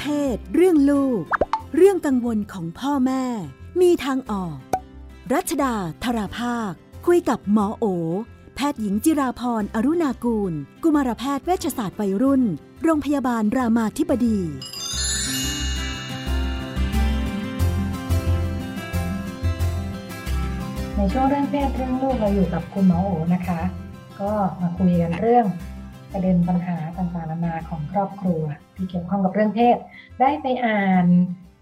เพศ เรื่องลูก เรื่องกังวลของพ่อแม่ มีทางออก รัชดาธราภาค คุยกับหมอโอ แพทย์หญิงจิราพรอรุณากูล กุมารแพทย์เวชศาสตร์วัยรุ่น โรงพยาบาลรามาธิบดีในช่วงเรื่องเพศเรื่องลูกเราอยู่กับคุณหมอโอนะคะ ก็มาคุยกันเรื่องประเด็นปัญหาต่างๆนานาของครอบครัว ที่เกี่ยวข้องกับเรื่องเพศ ได้ไปอ่าน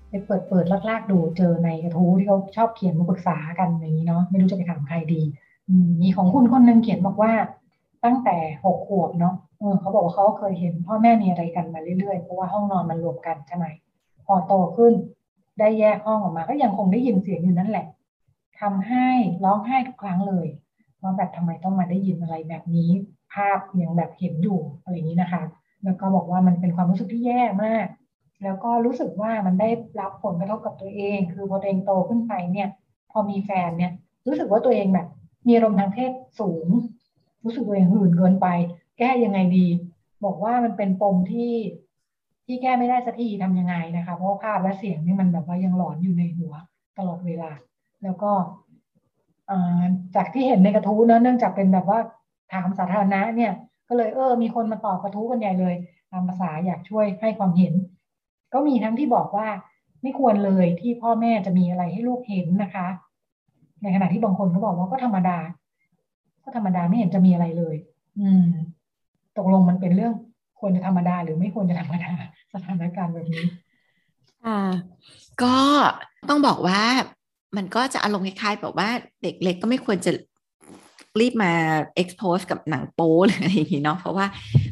ไปเปิดเปิดลากๆดูเจอในกระทู้ที่เขาชอบเขียนมาปรึกษากันอย่างนี้เนาะไม่รู้จะไปถามใครดีมีของคุณคนหนึ่งเขียนบอกว่า ตั้งแต่หกขวบเนาะเขาบอกว่าเขาเคยเห็นพ่อแม่มีอะไรกันมาเรื่อยๆเพราะว่าห้องนอนมันรวมกันใช่ไหมพอโตขึ้น ได้แยกห้องออกมา ก็ยังคงได้ยินเสียงอยู่นั่นแหละทำให้ร้องไห้ทุกครั้งเลยว่าแบบทำไมต้องมาได้ยินอะไรแบบนี้ ภาพยังแบบเห็นอยู่อะไรอย่างนี้นะคะ แล้วก็บอกว่ามันเป็นความรู้สึกที่แย่มาก แล้วก็รู้สึกว่ามันได้รับผลกระทบกับตัวเอง คือพอตัวเองโตขึ้นไปเนี่ย พอมีแฟนเนี่ย รู้สึกว่าตัวเองแบบ มีอารมณ์ทางเพศสูง รู้สึกตัวเองหื่นเกินไป แก้ยังไงดี บอกว่ามันเป็นปมที่ที่แก้ไม่ได้สักทีทำยังไงนะคะ เพราะภาพและเสียงนี่มันแบบว่ายังหลอนอยู่ในหัวตลอดเวลา แล้วก็จากที่เห็นในกระทู้เนะเนื่องจากเป็นแบบว่าถามสาธารณะเนี่ย ก็เลยเออ มีคนมาตอบกระทู้กันใหญ่เลยตามภาษาอยากช่วยให้ความเห็น ก็มีทั้งที่บอกว่าไม่ควรเลยที่พ่อแม่จะมีอะไรให้ลูกเห็นนะคะ ในขณะที่บางคนเขาบอกว่าก็ธรรมดา ก็ธรรมดาไม่เห็นจะมีอะไรเลย อืม ตกลงมันเป็นเรื่องควรจะธรรมดาหรือไม่ควรจะธรรมดาสถานการณ์แบบนี้อ่าก็ต้องบอกว่ามันก็จะอารมณ์คล้ายๆแบบว่าเด็กเล็กก็ไม่ควรจะ รีบมา expose กับหนังโป๊หรืออะไรอย่างนี้เนาะเพราะว่า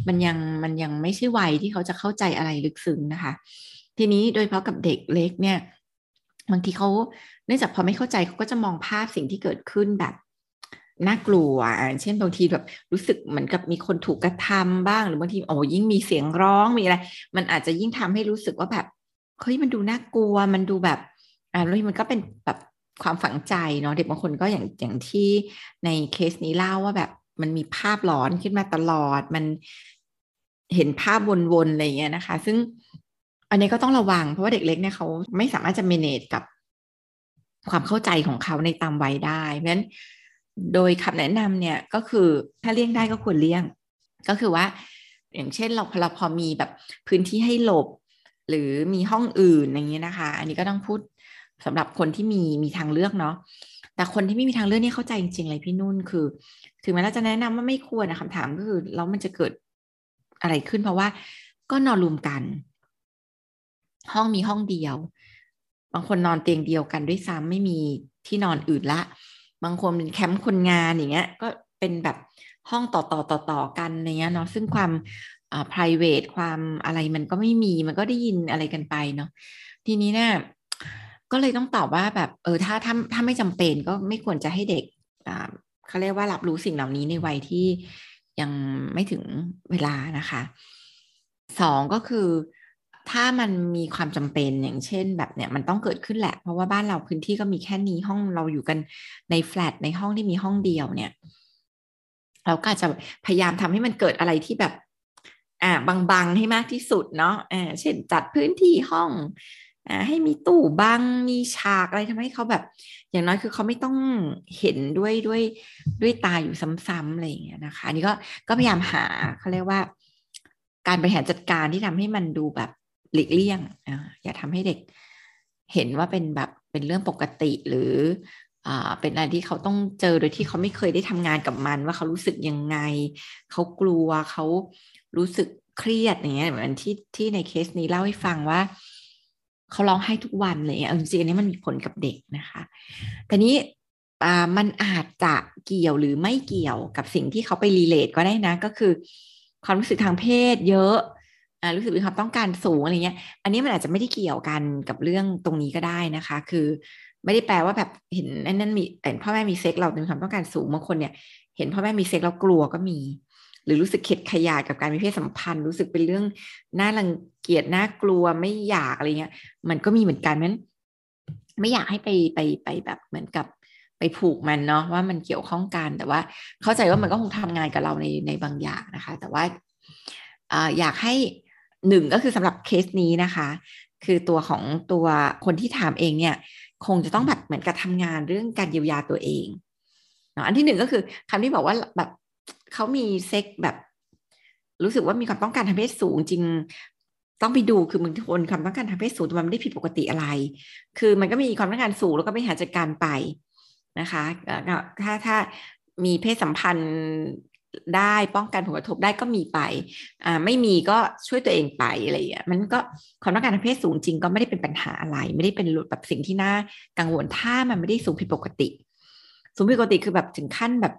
มันยังมันยังไม่ใช่วัยที่เขาจะเข้าใจอะไรลึกซึ้งนะคะ ทีนี้โดยเฉพาะกับเด็กเล็กเนี่ยบางทีเขาเนื่องจากพอไม่เข้าใจเขาก็จะมองภาพสิ่งที่เกิดขึ้นแบบน่ากลัว เช่นบางทีแบบรู้สึกเหมือนกับมีคนถูกกระทำบ้าง หรือบางทีโอ้ยิ่งมีเสียงร้องมีอะไร มันอาจจะยิ่งทำให้รู้สึกว่าแบบเฮ้ยมันดูน่ากลัวมันดูแบบอ่าแล้วมันก็เป็นแบบ ความฝังใจเนาะเด็กบางคนก็อย่างอย่างที่ในเคสนี้เล่าว่าแบบมันมีภาพหลอนขึ้นมาตลอด มันเห็นภาพวนๆอะไรเงี้ยนะคะ ซึ่งอันนี้ก็ต้องระวังเพราะว่าเด็กเล็กเนี่ยเขาไม่สามารถจะ manage กับความเข้าใจของเขาในตามวัยได้ เพราะฉะนั้นโดยคำแนะนำเนี่ยก็คือถ้าเลี่ยงได้ก็ควรเลี่ยง ก็คือว่า อย่างเช่นเราเราพอมีแบบพื้นที่ให้หลบ หรือมีห้องอื่นอย่างเงี้ยนะคะ อันนี้ก็ต้องพูด สำหรับคนที่มีมีทางเลือกเนาะแต่คนที่ไม่มีทางเลือกนี่เข้าใจจริง ๆ เลยพี่นุ่นคือ ถึงแม้เราจะแนะนำว่าไม่ควรนะคำถามก็คือแล้วมันจะเกิดอะไรขึ้นเพราะว่าก็นอนรวมกัน ห้องมีห้องเดียว บางคนนอนเตียงเดียวกันด้วยซ้ำไม่มีที่นอนอื่นละ บางคนเป็นแคมป์คนงานอย่างเงี้ย ก็เป็นแบบห้องต่อต่อต่อต่อกันอะไรเงี้ยเนาะซึ่งความอ่า private ความอะไรมันก็ไม่มีมันก็ได้ยินอะไรกันไปเนาะทีนี้เนี่ย ก็เลยต้องตอบว่าแบบเออถ้าถ้าถ้าไม่จำเป็นก็ไม่ควรจะให้เด็กอ่าเขาเรียกว่ารับรู้สิ่งเหล่านี้ในวัยที่ยังไม่ถึงเวลานะคะสองก็คือถ้ามันมีความจำเป็นอย่างเช่นแบบเนี่ยมันต้องเกิดขึ้นแหละ เพราะว่าบ้านเราพื้นที่ก็มีแค่นี้ห้องเราอยู่กันในแฟลตในห้องที่มีห้องเดียวเนี่ย เราก็จะพยายามทำให้มันเกิดอะไรที่แบบ อ่าบางๆให้มากที่สุดเนาะอ่าเช่นจัดพื้นที่ห้อง ให้มีตู้บังมีฉากอะไรทำให้เขาแบบ อย่างน้อยคือเขาไม่ต้องเห็นด้วยด้วยด้วยตาอยู่ซ้ำๆอะไรอย่างเงี้ยนะคะอันนี้ก็ก็พยายามหาเขาเรียกว่า การบริหารจัดการที่ทำให้มันดูแบบหลีกเลี่ยงอ่าอย่าทำให้เด็กเห็นว่าเป็นแบบเป็นเรื่องปกติหรืออ่าเป็นอะไรที่เขาต้องเจอโดยที่เขาไม่เคยได้ทำงานกับมัน ว่าเขารู้สึกยังไง เขากลัวเขารู้สึกเครียดอย่างเงี้ยเหมือนที่ที่ในเคสนี้เล่าให้ฟังว่า เขาร้องไห้ทุกวันเลยเอาจริงๆอันนี้มันมีผลกับเด็กนะคะแต่นี้มันอาจจะเกี่ยวหรือไม่เกี่ยวกับสิ่งที่เขาไปรีเลทก็ได้นะ ก็คือความรู้สึกทางเพศเยอะรู้สึกมีความต้องการสูงอะไรเงี้ย อันนี้มันอาจจะไม่ได้เกี่ยวกันกับเรื่องตรงนี้ก็ได้นะคะ คือไม่ได้แปลว่าแบบเห็นนั่นมีเห็นพ่อแม่มีเซ็กเราเป็นความต้องการสูงบางคนเนี่ย เห็นพ่อแม่มีเซ็กเรากลัวก็มี หรือรู้สึกเข็ดขยาดกับการมีเพศสัมพันธ์ รู้สึกเป็นเรื่องน่ารังเกียจน่ากลัวไม่อยากอะไรเงี้ย มันก็มีเหมือนกันมันไม่อยากให้ไปไปไปแบบเหมือนกับไปผูกมันเนาะว่ามันเกี่ยวข้องกันแต่ว่า เข้าใจว่ามันก็คงทำงานกับเราในในบางอย่างนะคะ แต่ว่าออยากให้หนึ่งก็คือสำหรับเคสนี้นะคะ คือตัวของตัวคนที่ถามเองเนี่ย คงจะต้องแบบเหมือนกับทำงานเรื่องการเยียวยาตัวเองเนาะอันที่หนึ่งก็คือคำที่บอกว่าแบบ เขามีเซ็กแบบ รู้สึกว่ามีความต้องการทางเพศสูงจริงต้องไปดูคือบางคนความต้องการทางเพศสูงแต่มันไม่ได้ผิดปกติอะไร คือมันก็มีความต้องการสูงแล้วก็ไปหาจัดการไปนะคะถ้าถ้ามีเพศสัมพันธ์ได้ป้องกันผลกระทบได้ก็มีไปอ่าไม่มีก็ช่วยตัวเองไปอะไรอย่างเงี้ยมันก็ความต้องการทางเพศสูงจริงก็ไม่ได้เป็นปัญหาอะไร ไม่ได้เป็นแบบสิ่งที่น่ากังวลถ้ามันไม่ได้สูงผิดปกติ สูงผิดปกติคือแบบถึงขั้นแบบ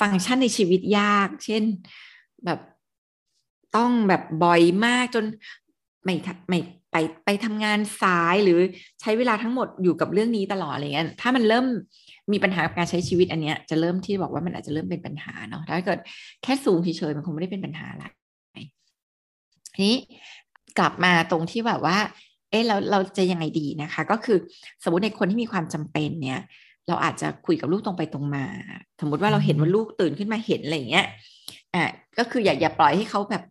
ฟังก์ชันในชีวิตยาก เช่นแบบต้องแบบบ่อยมากจนไม่ไม่ไปไปทำงานสายหรือใช้เวลาทั้งหมดอยู่กับเรื่องนี้ตลอดอะไรเงี้ยถ้ามันเริ่มมีปัญหากับการใช้ชีวิตอันเนี้ยจะเริ่มที่บอกว่ามันอาจจะเริ่มเป็นปัญหาเนาะถ้าเกิดแค่สูงเฉยๆมันคงไม่ได้เป็นปัญหาอะไรทีนี้กลับมาตรงที่แบบว่า เอ๊ะเราเราจะยังไงดีนะคะ ก็คือสมมติในคนที่มีความจำเป็นเนี่ย เราอาจจะคุยกับลูกตรงไปตรงมา สมมติว่าเราเห็นว่าลูกตื่นขึ้นมาเห็นอะไรเงี้ยอ่าก็คืออย่าอย่าปล่อยให้เขาแบบ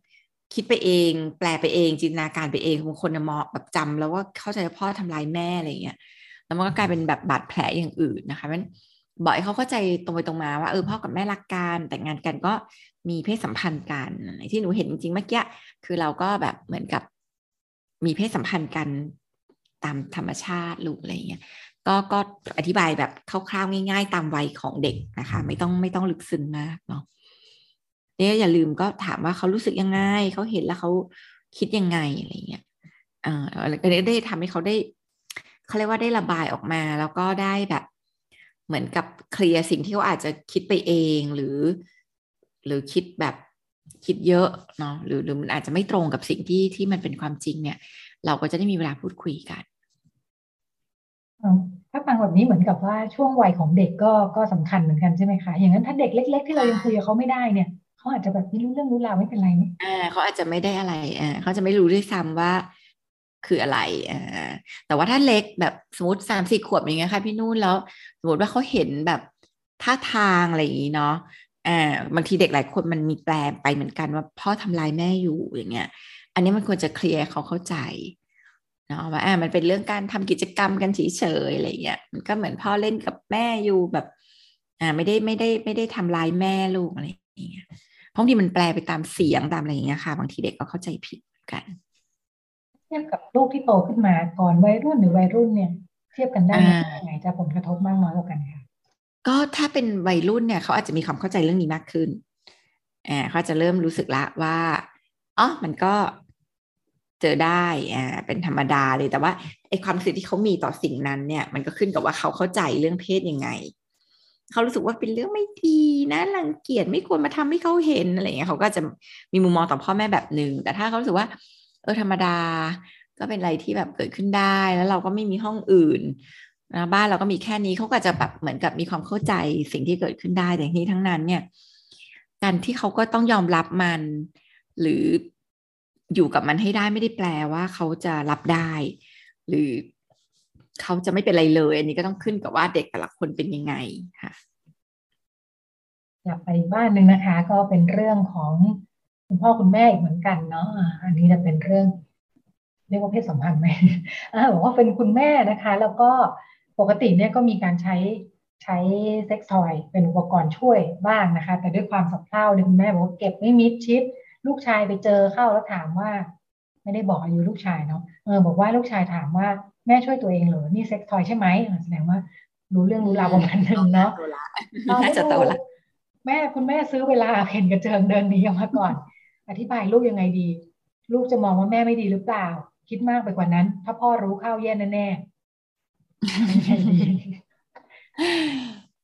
คิดไปเอง แปลไปเองจินตนาการไปเองบางคนมองแบบจำแล้วว่าเข้าใจพ่อทำลายแม่อะไรเงี้ยแล้วมันก็กลายเป็นแบบบาดแผลอย่างอื่นนะคะมันบอกให้เขาเข้าใจตรงไปตรงมาว่าเออพ่อกับแม่รักกันแต่งงานกันก็มีเพศสัมพันธ์กันที่หนูเห็นจริงๆเมื่อกี้คือเราก็แบบเหมือนกับมีเพศสัมพันธ์กันตามธรรมชาติลูกอะไรเงี้ย ก็ก็อธิบายแบบคร่าวๆง่าย ๆ ตามวัยของเด็กนะคะ ไม่ต้องไม่ต้องลึกซึ้งมากเนาะเนี่ยอย่าลืมก็ถามว่าเขารู้สึกยังไงเขาเห็นแล้วเขาคิดยังไงอะไรเงี้ยอ่าก็ได้ทำให้เขาได้เขาเรียกว่าได้ระบายออกมา แล้วก็ได้แบบเหมือนกับเคลียร์สิ่งที่เขาอาจจะคิดไปเองหรือ หรือคิดแบบคิดเยอะเนาะหรือหรือมันอาจจะไม่ตรงกับสิ่งที่ที่มันเป็นความจริงเนี่ย เราก็จะได้มีเวลาพูดคุยกันถ้า ฟังแบบนี้เหมือนกับว่าช่วงวัยของเด็กก็ก็สำคัญเหมือนกันใช่ไหมคะ อย่างนั้นถ้าเด็กเล็ก ๆ ที่เรายังคุยกับเขาไม่ได้เนี่ยเขาอาจจะแบบไม่รู้เรื่องรู้ราวไม่เป็นไรไหมอ่าเขาอาจจะไม่ได้อะไรอ่าเขาจะไม่รู้ด้วยซ้ำว่าคืออะไรอ่าแต่ว่าถ้าเล็กแบบสมมติสามสี่ขวบอย่างเงี้ยค่ะพี่นุ่นแล้ว สมมติว่าเขาเห็นแบบท่าทางอะไรอย่างงี้เนาะอ่าบางทีเด็กหลายคนมันมีแปลไปเหมือนกันว่าพ่อทำลายแม่อยู่อย่างเงี้ย อันนี้มันควรจะเคลียร์เขาเข้าใจ เนาะว่าอ่ามันเป็นเรื่องการทำกิจกรรมกันเฉยๆอะไรเงี้ยมันก็เหมือนพ่อเล่นกับแม่อยู่แบบอ่าไม่ได้ไม่ได้ไม่ได้ทำลายแม่ลูกอะไรอย่างเงี้ยเพราะที่มันแปลไปตามเสียงตามอะไรอย่างเงี้ยค่ะ บางทีเด็กก็เข้าใจผิดกัน เทียบกับลูกที่โตขึ้นมาก่อนวัยรุ่นหรือวัยรุ่นเนี่ย เทียบกันได้ยังไงจะผลกระทบมากน้อยกว่ากันคะก็ถ้าเป็นวัยรุ่นเนี่ยเขาอาจจะมีความเข้าใจเรื่องนี้มากขึ้นอ่าเขาจะเริ่มรู้สึกละว่าอ๋อมันก็ เจอได้อ่าเป็นธรรมดาเลยแต่ว่าไอความรู้สึกที่เขามีต่อสิ่งนั้นเนี่ย มันก็ขึ้นกับว่าเขาเข้าใจเรื่องเพศยังไงเขารู้สึกว่าเป็นเรื่องไม่ดีนะรังเกียจไม่ควรมาทำให้เขาเห็นอะไรเงี้ยเขาก็จะมีมุมมองต่อพ่อแม่แบบหนึ่งแต่ถ้าเขารู้สึกว่า เออธรรมดา ก็เป็นอะไรที่แบบเกิดขึ้นได้ แล้วเราก็ไม่มีห้องอื่นนะบ้านเราก็มีแค่นี้เขาก็จะแบบเหมือนกับมีความเข้าใจสิ่งที่เกิดขึ้นได้แต่ที่ทั้งนั้นเนี่ยการที่เขาก็ต้องยอมรับมัน หรือ อยู่กับมันให้ได้ไม่ได้แปลว่าเขาจะรับได้ หรือเขาจะไม่เป็นไรเลย อันนี้ก็ต้องขึ้นกับว่าเด็กแต่ละคนเป็นยังไงค่ะอยากไปบ้านหนึ่งนะคะ ก็เป็นเรื่องของคุณพ่อคุณแม่อีกเหมือนกันเนาะอันนี้จะเป็นเรื่อง เรียกว่าเพศสัมพันธ์ไหมบอกว่าเป็นคุณแม่นะคะ แล้วก็ปกติเนี่ยก็มีการใช้ใช้เซ็กซ์ทอย เป็นอุปกรณ์ช่วยบ้างนะคะ แต่ด้วยความสับเพร่าเนี่ยคุณแม่บอกว่าเก็บไม่มิดชิด ลูกชายไปเจอเข้าแล้วถามว่า ไม่ได้บอกอายุลูกชายเนาะเออบอกว่าลูกชายถามว่าแม่ช่วยตัวเองเหรอนี่เซ็กทอยใช่ไหมแสดงว่า รู้เรื่องรู้ราวประมาณนึงเนาะน่าจะโตละแม่คุณแม่ซื้อเวลาเห็นกระเจิงเดินดีออกมาก่อน อธิบายลูกยังไงดี ลูกจะมองว่าแม่ไม่ดีหรือเปล่า คิดมากไปกว่านั้น ถ้าพ่อรู้เข้าแย่แน่ๆ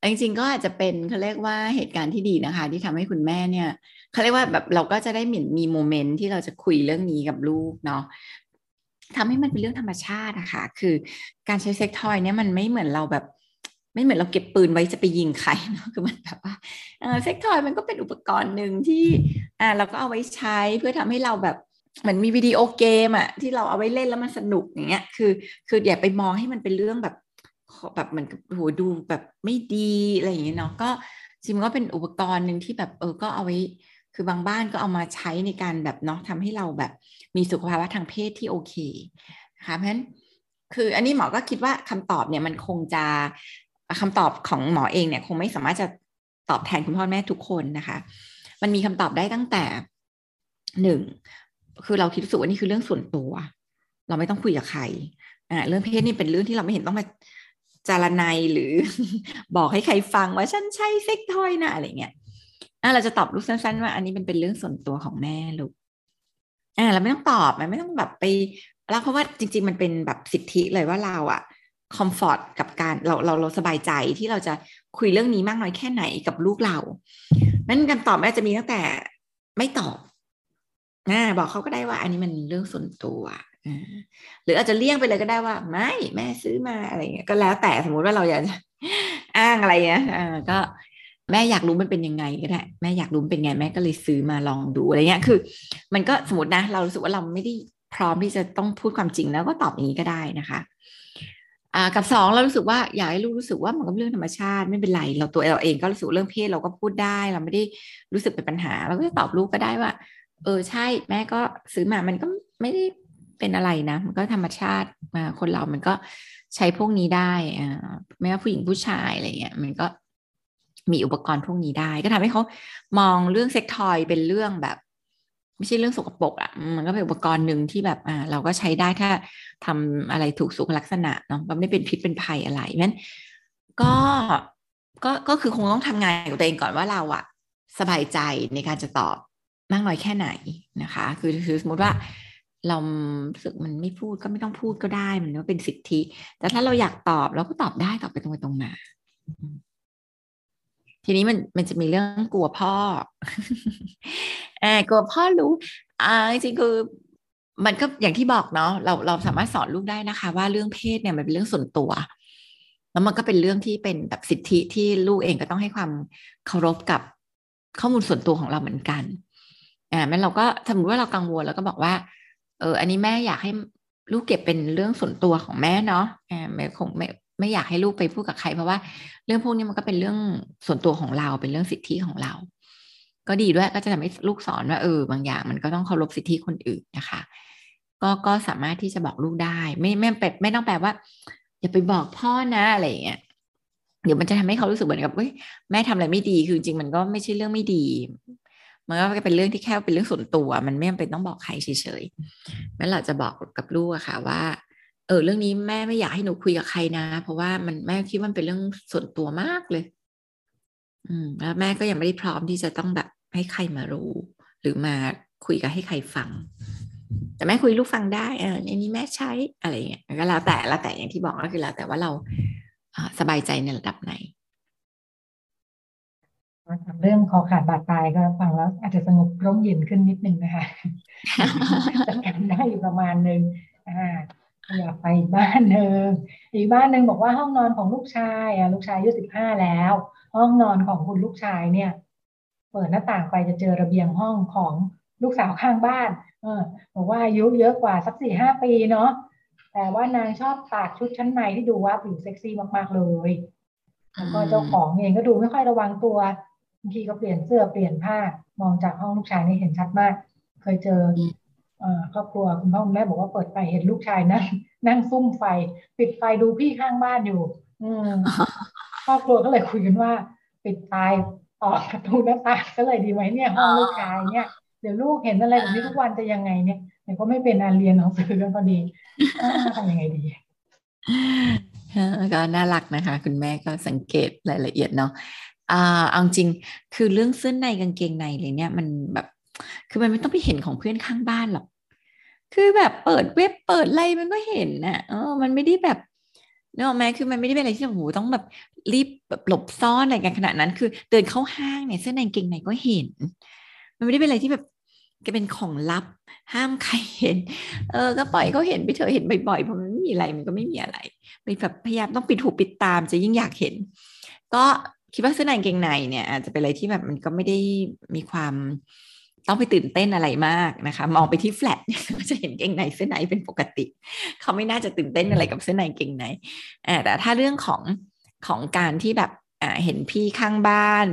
จริงๆก็อาจจะเป็นเขาเรียกว่าเหตุการณ์ที่ดีนะคะ ที่ทำให้คุณแม่เนี่ยเขาเรียกว่าแบบเราก็จะได้เหมือนมีโมเมนต์ที่เราจะคุยเรื่องนี้กับลูกเนาะทำให้มันเป็นเรื่องธรรมชาติอะค่ะคือการใช้เซ็กทอยเนี่ยมันไม่เหมือนเราแบบ ไม่เหมือนเราเก็บปืนไว้จะไปยิงใครเนาะคือมันแบบว่าเซ็กทอยมันก็เป็นอุปกรณ์หนึ่งที่อ่าเราก็เอาไว้ใช้เพื่อทำให้เราแบบเหมือนมีวิดีโอเกมอะที่เราเอาไว้เล่นแล้วมันสนุกอย่างเงี้ยคือ คืออย่าไปมองให้มันเป็นเรื่องแบบ แบบเหมือนโหดูแบบไม่ดีอะไรอย่างเงี้ยเนาะก็จริงก็เป็นอุปกรณ์หนึ่งที่แบบเออก็เอาไว้ คือบางบ้านก็เอามาใช้ในการแบบเนาะทำให้เราแบบมีสุขภาวะทางเพศที่โอเคนะคะเพราะฉะนั้นคืออันนี้หมอก็คิดว่าคำตอบเนี่ยมันคงจะคำตอบของหมอเองเนี่ยคงไม่สามารถจะตอบแทนคุณพ่อแม่ทุกคนนะคะ มันมีคำตอบได้ตั้งแต่หนึ่งคือเราคิดสึกว่านี่คือเรื่องส่วนตัว เราไม่ต้องคุยกับใครอ่าเรื่องเพศนี่เป็นเรื่องที่เราไม่เห็นต้องมา จารนายหรือบอกให้ใครฟังว่าฉันใช่เซ็กทอยนะอะไรเงี้ยอ่าเราจะตอบลูกสั้นๆว่าอันนี้เป็นเป็นเรื่องส่วนตัวของแม่ลูกอ่าเราไม่ต้องตอบไม่ต้องแบบไปแล้วเพราะว่าจริง ๆ มันเป็นแบบสิทธิเลยว่าเราอะคอมฟอร์ตกับการเราเราเราสบายใจที่เราจะคุยเรื่องนี้มากน้อยแค่ไหนกับลูกเรา นั้นการตอบแม่จะมีตั้งแต่ไม่ตอบนะบอกเขาก็ได้ว่าอันนี้มันเรื่องส่วนตัว หรืออาจจะเลี่ยงไปเลยก็ได้ว่า ไม่แม่ซื้อมาอะไรเงี้ยก็แล้วแต่สมมุติว่าเราอยากจะอ้างอะไรเงี้ยก็แม่อยากรู้มันเป็นยังไงก็ได้แม่อยากรู้เป็นไงแม่ก็เลยซื้อมาลองดูอะไรเงี้ยคือ มันก็สมมตินะ เรารู้สึกว่าเราไม่ได้พร้อมที่จะต้องพูดความจริงแล้วก็ตอบอย่างนี้ก็ได้นะคะกับสองเรารู้สึกว่าอยากให้ลูกรู้สึกว่ามันก็เรื่องธรรมชาติไม่เป็นไร เราตัวเราเองก็รู้สึกเรื่องเพศเราก็พูดได้ เราไม่ได้รู้สึกเป็นปัญหา เราก็จะตอบลูกก็ได้ว่า เออใช่แม่ก็ซื้อมามันก็ไม่ได้ เป็นอะไรนะ มันก็ธรรมชาติมาคนเรามันก็ใช้พวกนี้ได้อ่าไม่ว่าผู้หญิงผู้ชายอะไรเงี้ยมันก็มีอุปกรณ์พวกนี้ได้ ก็ทำให้เขามองเรื่องเซ็กทอยเป็นเรื่องแบบไม่ใช่เรื่องสกปรกอะ่ะ มันก็เป็นอุปกรณ์หนึ่งที่แบบอ่าเราก็ใช้ได้ถ้าทำอะไรถูกสุขลักษณะเนาะมันไม่เป็นพิษเป็นภัยอะไรนั้นก็ก็ก็คือคงต้องทำงานกับตัวเองก่อนว่าเราอะสบายใจในการจะตอบมากน้อยแค่ไหนนะคะ คือคือสมมติว่า เราสึกมันไม่พูดก็ไม่ต้องพูดก็ได้มันก็เป็นสิทธิ แต่ถ้าเราอยากตอบเราก็ตอบได้ตอบไปตรงไปตรงมาทีนี้มันมันจะมีเรื่องกลัวพ่อแอ่ากลัวพ่อรู้อ่าจริงคือมันก็อย่างที่บอกเนาะเราเราสามารถสอนลูกได้นะคะ ว่าเรื่องเพศเนี่ยมันเป็นเรื่องส่วนตัว แล้วมันก็เป็นเรื่องที่เป็นแบบสิทธิที่ลูกเองก็ต้องให้ความเคารพกับข้อมูลส่วนตัวของเราเหมือนกันอ่าแม้เราก็สมมติว่าเรากังวลแล้วก็บอกว่า เออ อันนี้แม่อยากให้ลูกเก็บเป็นเรื่องส่วนตัวของแม่เนาะแม่คงไม่ไม่อยากให้ลูกไปพูดกับใคร เพราะว่าเรื่องพวกนี้มันก็เป็นเรื่องส่วนตัวของเราเป็นเรื่องสิทธิของเรา ก็ดีด้วยก็จะทำให้ลูกสอนว่าเออบางอย่างมันก็ต้องเคารพสิทธิคนอื่นนะคะ ก็ก็สามารถที่จะบอกลูกได้ ไม่ไม่แปไม่ต้องแปลว่า อย่าไปบอกพ่อนะอะไรอย่างเงี้ยเดี๋ยวมันจะทำให้เขารู้สึกเหมือนกับเฮ้ยแม่ทำอะไรไม่ดีคือจริงมันก็ไม่ใช่เรื่องไม่ดี มันก็เป็นเรื่องที่แค่เป็นเรื่องส่วนตัว มันไม่จำเป็นต้องบอกใครเฉยๆแม่เราจะบอกกับลูกอะค่ะว่า เออเรื่องนี้แม่ไม่อยากให้หนูคุยกับใครนะ เพราะว่ามันแม่คิดว่ามันเป็นเรื่องส่วนตัวมากเลย อืม แล้วแม่ก็ยังไม่ได้พร้อมที่จะต้องแบบให้ใครมารู้ หรือมาคุยกับให้ใครฟัง แต่แม่คุยลูกฟังได้เอออันนี้แม่ใช้อะไรเงี้ยก็แล้วแต่แล้วแต่อย่างที่บอกก็คือแล้วแต่ว่าเราสบายใจในระดับไหน เรื่องคอขาดบาดตายก็ฟังแล้วอาจจะสงบร่มเย็นขึ้นนิดนึงนะคะจัดการได้อยู่ประมาณนึงอ่าอยากไปบ้านหนึ่งอีกบ้านหนึ่งบอกว่าห้องนอนของลูกชายอะลูกชายอายุสิบห้าแล้ว ห้องนอนของคุณลูกชายเนี่ย เปิดหน้าต่างไปจะเจอระเบียงห้องของลูกสาวข้างบ้าน เออบอกว่าอายุเยอะกว่าสักสี่ห้าปีเนาะแต่ว่านางชอบตากชุดชั้นในที่ดูว่าผิวเซ็กซี่มากๆเลยแล้วก็เจ้าของเองก็ดูไม่ค่อยระวังตัว บางทีก็เปลี่ยนเสื้อเปลี่ยนผ้ามองจากห้องลูกชายนี่เห็นชัดมาก เคยเจอครอบครัวคุณพ่อคุณแม่บอกว่าเปิดไฟเห็นลูกชายนั่งนั่งซุ่มไฟ ปิดไฟดูพี่ข้างบ้านอยู่ อืครอบครัวก็เลยคุยกันว่า ปิดไฟออกประตูหน้าต่างก็เลยดีไหมเนี่ยห้องลูกชายเนี่ยเดี๋ยวลูกเห็นอะไรแบบนี้ทุกวันจะยังไงเนี่ยแต่ก็ไม่เป็นอันเรียนหนังสือกันพอดีทำยังไงดีก็น่ารักนะคะ คุณแม่ก็สังเกตรายละเอียดเนาะ อ่าเอาจริงคือเรื่องเสื้อในกางเกงในเลยเนี่ยมันแบบ คือมันไม่ต้องไปเห็นของเพื่อนข้างบ้านหรอก คือแบบเปิดเว็บเปิดอะไรมันก็เห็นนะเออมันไม่ได้แบบเนอะแม้คือมันไม่ได้เป็นอะไรที่โอ้โหต้องแบบรีบแบบหลบซ่อนอะไรกันขนาดนั้น คือเดินเข้าห้างเนี่ยเสื้อในกางเกงในก็เห็น มันไม่ได้เป็นอะไรที่แบบก็เป็นของลับ ห้ามใครเห็น เออ ก็ปล่อยเขาเห็นไปเถอะเห็นบ่อยๆเพราะมันไม่มีอะไรมันก็ไม่มีอะไรไปแบบพยายามต้องปิดหูปิดตามจะยิ่งอยากเห็น ก็ คิดว่าเสื้อในเกงในเนี่ย อาจจะเป็นอะไรที่แบบมันก็ไม่ได้มีความต้องไปตื่นเต้นอะไรมากนะคะ มองไปที่แฟลตก็จะเห็นเกงในเสื้อในเป็นปกติ เขาไม่น่าจะตื่นเต้นอะไรกับเสื้อในเกงในแต่ถ้าเรื่องของของการที่แบบเห็นพี่ข้างบ้าน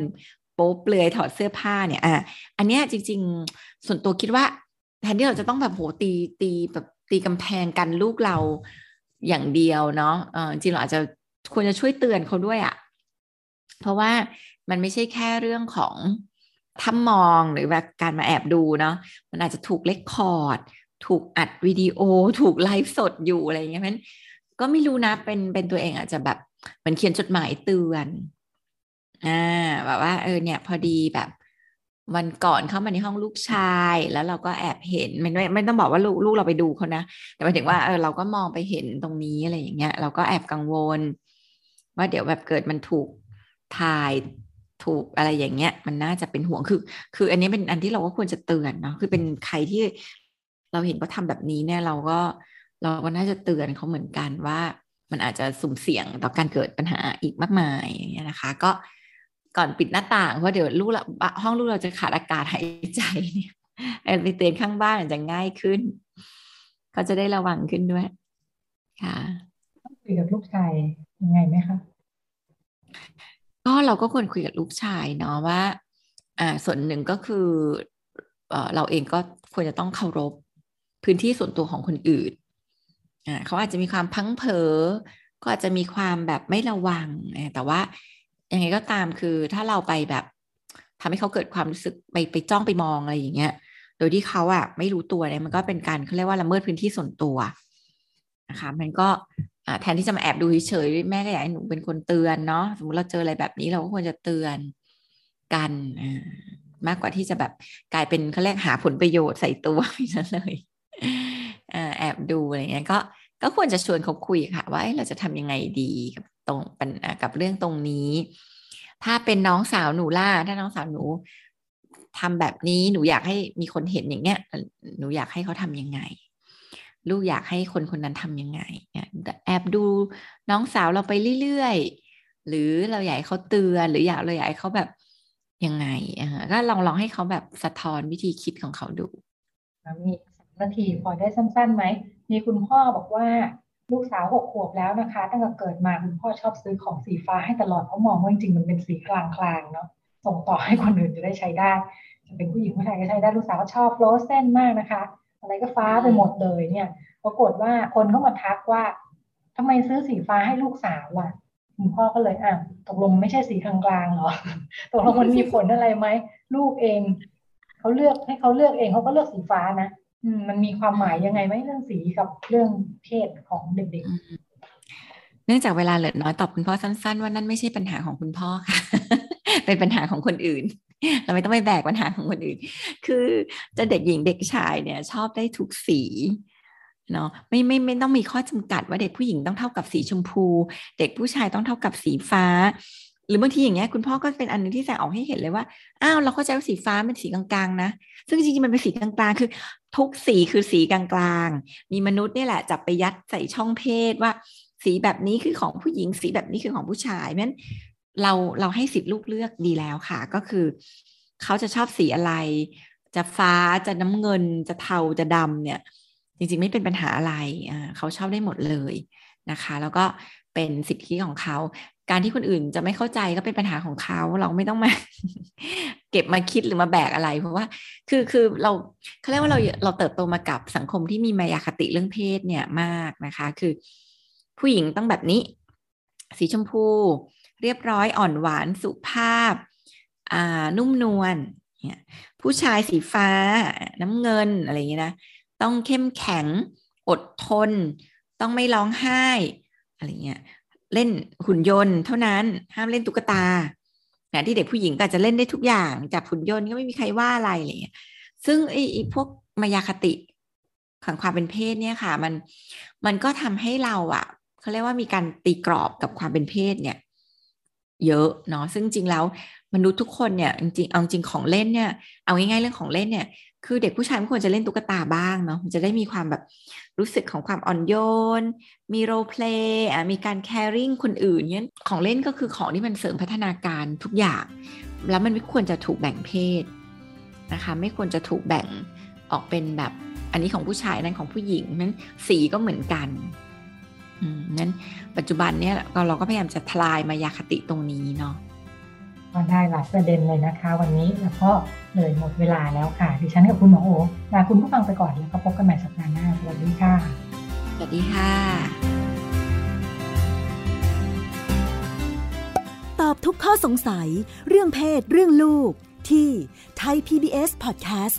โป๊เปลือยถอดเสื้อผ้าเนี่ยอะอันเนี้ยจริง ๆ ส่วนตัวคิดว่าแทนที่เราจะต้องแบบโหตีตีแบบตีกำแพงกันลูกเราอย่างเดียวเนาะจริงเราอาจจะควรจะช่วยเตือนเขาด้วยอะ่ะ เพราะว่ามันไม่ใช่แค่เรื่องของถ้ำมองหรือแบบการมาแอบดูเนาะมันอาจจะถูก record ถูกอัดวิดีโอ ถูกไลฟ์สดอยู่อะไรอย่างเงี้ยเพราะก็ไม่รู้นะเป็นเป็นตัวเองอาจจะแบบเหมือนเขียนจดหมายเตือนอ่าแบบว่าเออเนี่ยพอดีแบบวันก่อนเข้ามาในห้องลูกชายแล้วเราก็แอบเห็นไม่ไม่ไม่ต้องบอกว่าลูกลูกเราไปดูเขานะแต่หมายถึงว่าเออเราก็มองไปเห็นตรงนี้อะไรอย่างเงี้ยเราก็แอบกังวล ว่าเดี๋ยวแบบเกิดมันถูก ถ่ายถูกอะไรอย่างเงี้ย มันน่าจะเป็นห่วงคือ คืออันนี้เป็นอันที่เราก็ควรจะเตือนเนาะคือเป็นใครที่เราเห็นเขาทาแบบนี้เนี่ยเราก็เราก็น่าจะเตือนเขาเหมือนกันว่ามันอาจจะสุ่มเสี่ยงต่อการเกิดปัญหาอีกมากมายอย่างเงี้ยนะคะ ก็ก่อนปิดหน้าต่างเพราะเดี๋ยวลูกเราห้องลูกเราจะขาดอากาศหายใจเนี่ยไปเตือนข้างบ้านจะง่ายขึ้นเขาจะได้ระวังขึ้นด้วย ค่ะคุยกับลูกชายยังไงไหมคะ ก็เราก็ควรคุยกับลูกชายเนาะว่า อ่าส่วนหนึ่งก็คือเราเองก็ควรจะต้องเคารพพื้นที่ส่วนตัวของคนอื่นอ่าเขาอาจจะมีความพังเผลอก็อาจจะมีความแบบไม่ระวัง แต่ว่ายังไงก็ตามคือถ้าเราไปแบบทำให้เขาเกิดความรู้สึกไปไปจ้องไปมองอะไรอย่างเงี้ย โดยที่เขาอะไม่รู้ตัวเนี่ยมันก็เป็นการเขาเรียกว่าละเมิดพื้นที่ส่วนตัวนะคะมันก็ แทนที่จะมาแอบดูเฉยๆแม่ก็อยากให้หนูเป็นคนเตือนเนาะสมมติเราเจออะไรแบบนี้เราก็ควรจะเตือนกันมากกว่าที่จะแบบกลายเป็นเขาเรียกหาผลประโยชน์ใส่ตัวไปนั่นเลยแอบดูอะไรเงี้ยก็ก็ควรจะชวนเขาคุยค่ะ ว่าเราจะทำยังไงดีกับตรงเป็นกับเรื่องตรงนี้ ถ้าเป็นน้องสาวหนูล่าถ้าน้องสาวหนูทำแบบนี้หนูอยากให้มีคนเห็นอย่างเงี้ย หนูอยากให้เขาทํำยังไง ลูกอยากให้คนคนนั้นทำยังไงแอบดูน้องสาวเราไปเรื่อยๆ หรือเราอยากให้เขาเตือนหรืออยากเราอยากให้เขาแบบยังไงก็ลองลองให้เขาแบบสะท้อนวิธีคิดของเขาดูมีสามนาทีพอได้สั้นๆไหมมีคุณพ่อบอกว่าลูกสาวหกขวบแล้วนะคะ ตั้งแต่เกิดมาคุณพ่อชอบซื้อของสีฟ้าให้ตลอดเพราะมองว่าจริงๆมันเป็นสีกลางๆเนาะส่งต่อให้คนอื่นจะได้ใช้ได้จะเป็นผู้หญิงผู้ชายก็ใช้ได้ลูกสาวชอบโรสเส้นมากนะคะ อะไรก็ฟ้าไปหมดเลยเนี่ยปรากฏว่าคนเข้ามาทักว่าทำไมซื้อสีฟ้าให้ลูกสาวล่ะคุณพ่อก็เลยอะตกลงไม่ใช่สีกลางๆหรอตกลงมันมีผลอะไรไหมลูกเองเขาเลือกให้เขาเลือกเองเขาก็เลือกสีฟ้านะมันมีความหมายยังไงไหมเรื่องสีกับเรื่องเพศของเด็กๆ เนื่องจากเวลาเหลือน้อยตอบคุณพ่อสั้น ๆ ว่านั่นไม่ใช่ปัญหาของคุณพ่อค่ะ เป็นปัญหาของคนอื่น เราไม่ต้องไปแบกปัญหาของคนอื่น คือจะเด็กหญิงเด็กชายเนี่ย ชอบได้ทุกสีเนาะไม่ไม่ไม่ต้องมีข้อจำกัดว่าเด็กผู้หญิงต้องเท่ากับสีชมพู เด็กผู้ชายต้องเท่ากับสีฟ้า หรือบางทีอย่างเงี้ยคุณพ่อก็เป็นอันนึงที่แสดงออกให้เห็นเลยว่าอ้าวเราเข้าใจว่าสีฟ้าเป็นสีกลางๆนะซึ่งจริงๆมันเป็นสีกลางๆ คือ ทุกสีคือสีกลางๆ มีมนุษย์นี่แหละจับไปยัดใส่ช่องเพศว่า สีแบบนี้คือของผู้หญิงสีแบบนี้คือของผู้ชายเพราะฉะนั้น เราเราให้สิทธิ์ลูกเลือกดีแล้วค่ะ ก็คือ เขาจะชอบสีอะไร จะฟ้าจะน้ำเงินจะเทาจะดำเนี่ย จริงๆไม่เป็นปัญหาอะไรอ่าเขาชอบได้หมดเลยนะคะ แล้วก็เป็นสิทธิของเขา การที่คนอื่นจะไม่เข้าใจก็เป็นปัญหาของเขา เราไม่ต้องมา เก็บมาคิดหรือมาแบกอะไร เพราะว่า คือคือเราเขาเรียกว่าเราเราเติบโตมากับสังคมที่มีมายาคติเรื่องเพศเนี่ยมากนะคะ คือ ผู้หญิงต้องแบบนี้ สีชมพู เรียบร้อยอ่อนหวานสุภาพอ่านุ่มนวลผู้ชายสีฟ้าน้ำเงินอะไรอย่างเงี้นะต้องเข้มแข็งอดทน ต้องไม่ร้องไห้อะไรเงี้ยเล่นหุ่นยนต์เท่านั้นห้ามเล่นตุ๊กตาแต่ที่เด็กผู้หญิงก็จะเล่นได้ทุกอย่างจับหุ่นยนต์ก็ไม่มีใครว่าอะไรอะไรเงี้ยซึ่งไอ้พวกมายาคติของความเป็นเพศเนี่ยค่ะ มันมันก็ทำให้เราอะ่ะเขาเรียกว่ามีการตีกรอบกับความเป็นเพศเนี่ย เยอะเนาะซึ่งจริงแล้วมนุษย์ทุกคนเนี่ยจริงเอาจริงของเล่นเนี่ยเอาง่ายๆเรื่องของเล่นเนี่ยคือเด็กผู้ชายไม่ควรจะเล่นตุ๊กตาบ้างเนาะจะได้มีความแบบรู้สึกของความอ่อนโยน มีโรเพลย์อะมีการแคริ่งคนอื่นเนี่ยของเล่นก็คือของที่มันเสริมพัฒนาการทุกอย่าง แล้วมันไม่ควรจะถูกแบ่งเพศนะคะไม่ควรจะถูกแบ่งออกเป็นแบบอันนี้ของผู้ชายนั้นของผู้หญิงนั้นสีก็เหมือนกัน นั้นปัจจุบันเนี่ยเราก็พยายามจะทลายมายาคติตรงนี้เนาะก็ได้หลายประเด็นเลยนะคะ วันนี้แล้วก็เลยหมดเวลาแล้วค่ะ ดิฉันกับคุณหมอโอลาคุณผู้ฟังไปก่อนแล้วก็พบกันใหม่สัปดาห์หน้าสวัสดีค่ะสวัสดีค่ะ ตอบทุกข้อสงสัยเรื่องเพศเรื่องลูกที่ Thai PBS Podcast